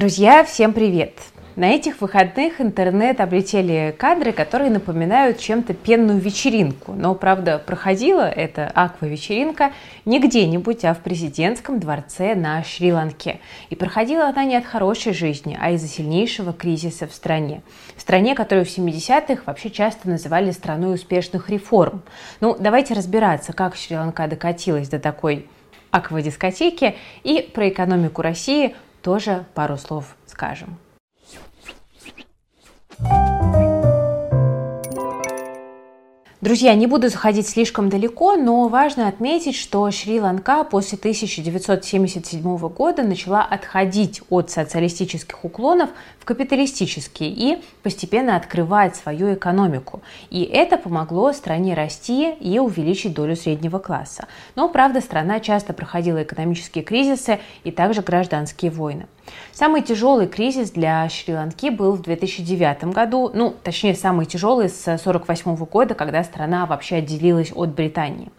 Друзья, всем привет! На этих выходных интернет облетели кадры, которые напоминают чем-то пенную вечеринку. Но, правда, проходила эта аква-вечеринка не где-нибудь, а в президентском дворце на Шри-Ланке. И проходила она не от хорошей жизни, а из-за сильнейшего кризиса в стране. В стране, которую в 70-х вообще часто называли страной успешных реформ. Ну, давайте разбираться, как Шри-Ланка докатилась до такой аквадискотеки и про экономику России – тоже пару слов скажем. Друзья, не буду заходить слишком далеко, но важно отметить, что Шри-Ланка после 1977 года начала отходить от социалистических уклонов в капиталистические и постепенно открывать свою экономику. И это помогло стране расти и увеличить долю среднего класса. Но, правда, страна часто проходила экономические кризисы и также гражданские войны. Самый тяжелый кризис для Шри-Ланки был в 2009 году, ну, точнее, самый тяжелый с 1948 года, когда страна вообще отделилась от Британии.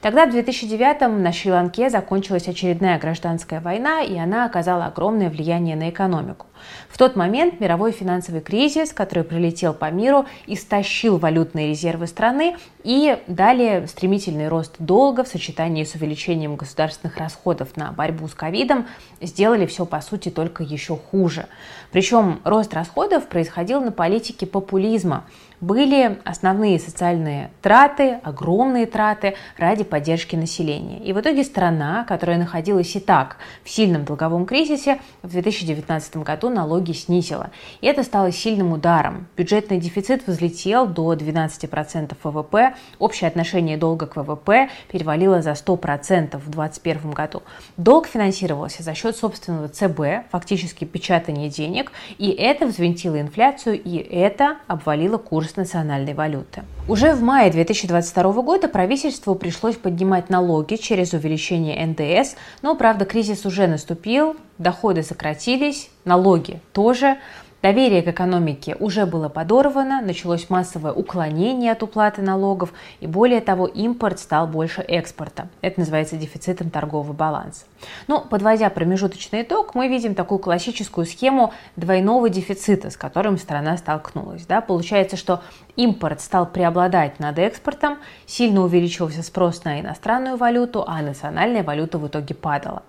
Тогда, в 2009 на Шри-Ланке закончилась очередная гражданская война, и она оказала огромное влияние на экономику. В тот момент мировой финансовый кризис, который прилетел по миру, истощил валютные резервы страны и далее стремительный рост долга в сочетании с увеличением государственных расходов на борьбу с ковидом сделали все, по сути, только еще хуже. Причем рост расходов происходил на политике популизма, были основные социальные траты, огромные траты ради поддержки населения. И в итоге страна, которая находилась и так в сильном долговом кризисе, в 2019 году налоги снизила. И это стало сильным ударом. Бюджетный дефицит взлетел до 12% ВВП, общее отношение долга к ВВП перевалило за 100% в 2021 году. Долг финансировался за счет собственного ЦБ, фактически печатания денег, и это взвинтило инфляцию, и это обвалило курс национальной валюты. Уже в мае 2022 года правительству пришлось поднимать налоги через увеличение НДС, но, правда, кризис уже наступил, доходы сократились, налоги тоже. Доверие к экономике уже было подорвано, началось массовое уклонение от уплаты налогов, и более того, импорт стал больше экспорта. Это называется дефицитом торгового баланса. Но, подводя промежуточный итог, мы видим такую классическую схему двойного дефицита, с которым страна столкнулась. Да? Получается, что импорт стал преобладать над экспортом, сильно увеличивался спрос на иностранную валюту, а национальная валюта в итоге падала.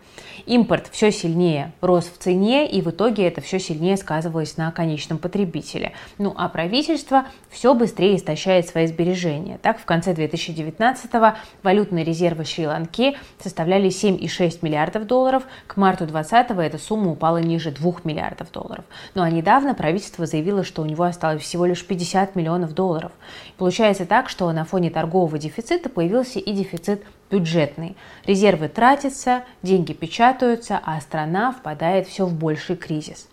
Импорт все сильнее рос в цене, и в итоге это все сильнее сказывалось на конечном потребителе. Ну а правительство все быстрее истощает свои сбережения. Так, в конце 2019-го валютные резервы Шри-Ланки составляли 7,6 миллиардов долларов, к марту 2020 эта сумма упала ниже 2 миллиардов долларов. Ну а недавно правительство заявило, что у него осталось всего лишь 50 миллионов долларов. Получается так, что на фоне торгового дефицита появился и дефицит бюджетный. Резервы тратятся, деньги печатаются, а страна впадает все в больший кризис.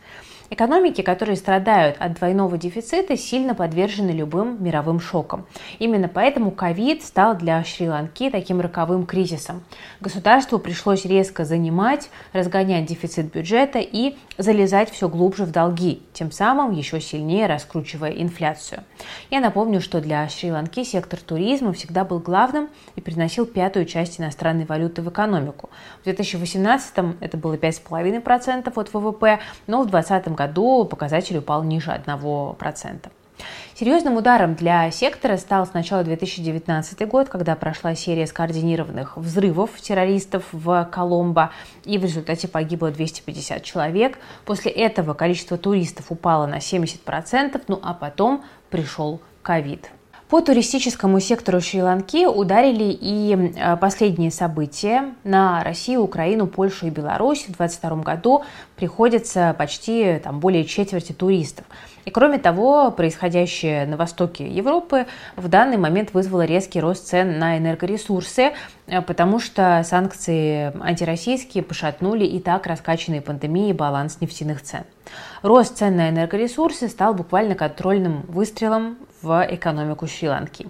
Экономики, которые страдают от двойного дефицита, сильно подвержены любым мировым шокам. Именно поэтому ковид стал для Шри-Ланки таким роковым кризисом. Государству пришлось резко занимать, разгонять дефицит бюджета и залезать все глубже в долги, тем самым еще сильнее раскручивая инфляцию. Я напомню, что для Шри-Ланки сектор туризма всегда был главным и приносил пятую часть иностранной валюты в экономику. В 2018 это было 5,5% от ВВП, но в 2020 году показатель упал ниже 1%. Серьезным ударом для сектора стал сначала 2019 год, когда прошла серия скоординированных взрывов террористов в Коломбо, и в результате погибло 250 человек. После этого количество туристов упало на 70%, ну а потом пришел ковид. По туристическому сектору Шри-Ланки ударили и э, последние события. На Россию, Украину, Польшу и Беларусь в 2022 году приходится почти там, более четверти туристов. И кроме того, происходящее на востоке Европы в данный момент вызвало резкий рост цен на энергоресурсы, э, потому что санкции антироссийские пошатнули и так раскачанные пандемией баланс нефтяных цен. Рост цен на энергоресурсы стал буквально контрольным выстрелом в экономику Шри-Ланки.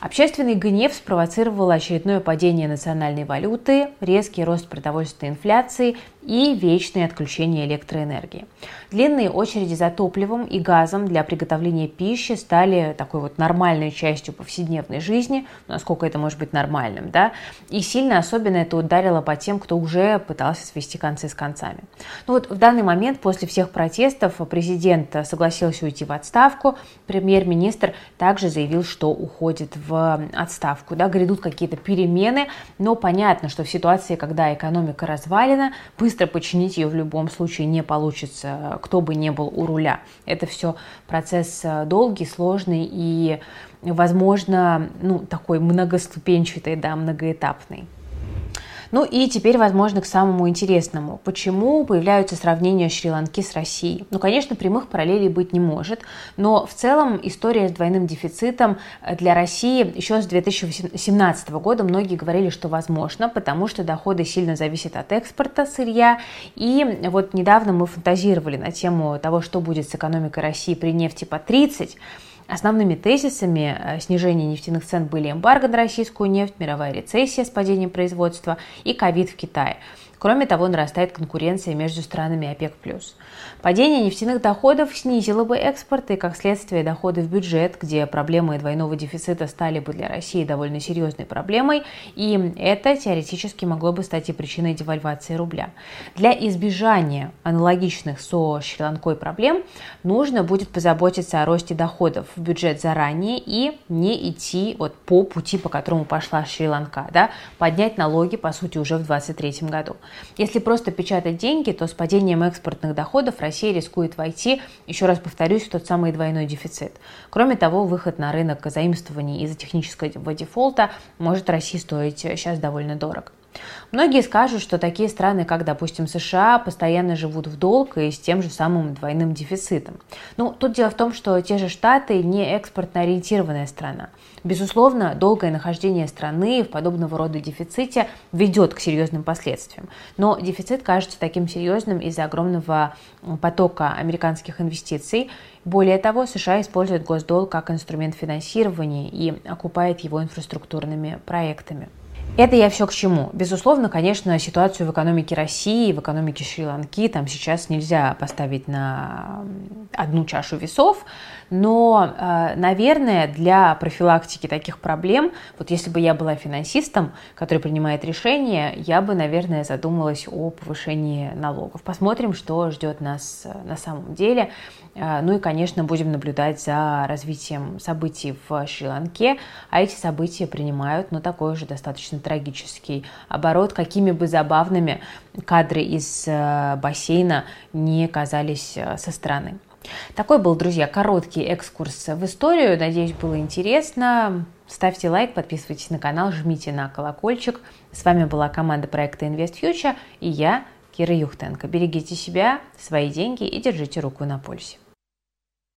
Общественный гнев спровоцировал очередное падение национальной валюты, резкий рост продовольственной инфляции и вечные отключения электроэнергии. Длинные очереди за топливом и газом для приготовления пищи стали такой вот нормальной частью повседневной жизни, насколько это может быть нормальным, да, и сильно особенно это ударило по тем, кто уже пытался свести концы с концами. Ну вот в данный момент после всех протестов президент согласился уйти в отставку, премьер-министр также заявил, что уходит в отставку, да, грядут какие-то перемены, но понятно, что в ситуации, когда экономика развалена, быстро быстро починить ее в любом случае не получится, кто бы ни был у руля. Это все процесс э, долгий, сложный и, возможно, ну, такой многоступенчатый, да, многоэтапный. Ну и теперь, возможно, к самому интересному. Почему появляются сравнения Шри-Ланки с Россией? Ну, конечно, прямых параллелей быть не может, но в целом история с двойным дефицитом для России еще с 2017 года многие говорили, что возможно, потому что доходы сильно зависят от экспорта сырья. И вот недавно мы фантазировали на тему того, что будет с экономикой России при нефти по 30, Основными тезисами э, снижения нефтяных цен были эмбарго на российскую нефть, мировая рецессия с падением производства и ковид в Китае. Кроме того, нарастает конкуренция между странами ОПЕК+. Падение нефтяных доходов снизило бы экспорт и, как следствие, доходы в бюджет, где проблемы двойного дефицита стали бы для России довольно серьезной проблемой, и это теоретически могло бы стать и причиной девальвации рубля. Для избежания аналогичных со Шри-Ланкой проблем нужно будет позаботиться о росте доходов в бюджет заранее и не идти вот по пути, по которому пошла Шри-Ланка, да, поднять налоги, по сути, уже в 2023 году. Если просто печатать деньги, то с падением экспортных доходов Россия рискует войти, еще раз повторюсь, в тот самый двойной дефицит. Кроме того, выход на рынок заимствований из-за технического дефолта может России стоить сейчас довольно дорого. Многие скажут, что такие страны, как, допустим, США, постоянно живут в долг и с тем же самым двойным дефицитом. Ну, тут дело в том, что те же Штаты не экспортно ориентированная страна. Безусловно, долгое нахождение страны в подобного рода дефиците ведет к серьезным последствиям. Но дефицит кажется таким серьезным из-за огромного потока американских инвестиций. Более того, США использует госдолг как инструмент финансирования и окупает его инфраструктурными проектами. Это я все к чему. Безусловно, конечно, ситуацию в экономике России, в экономике Шри-Ланки там сейчас нельзя поставить на одну чашу весов, но, э, наверное, для профилактики таких проблем, вот если бы я была финансистом, который принимает решения, я бы, наверное, задумалась о повышении налогов. Посмотрим, что ждет нас э, на самом деле. Э, ну и, конечно, будем наблюдать за развитием событий в Шри-Ланке, а эти события принимают, ну, такой уже достаточно трагический оборот, какими бы забавными кадры из бассейна не казались со стороны. Такой был, друзья, короткий экскурс в историю. Надеюсь, было интересно. Ставьте лайк, подписывайтесь на канал, жмите на колокольчик. С вами была команда проекта Invest Future и я, Кира Юхтенко. Берегите себя, свои деньги и держите руку на пульсе.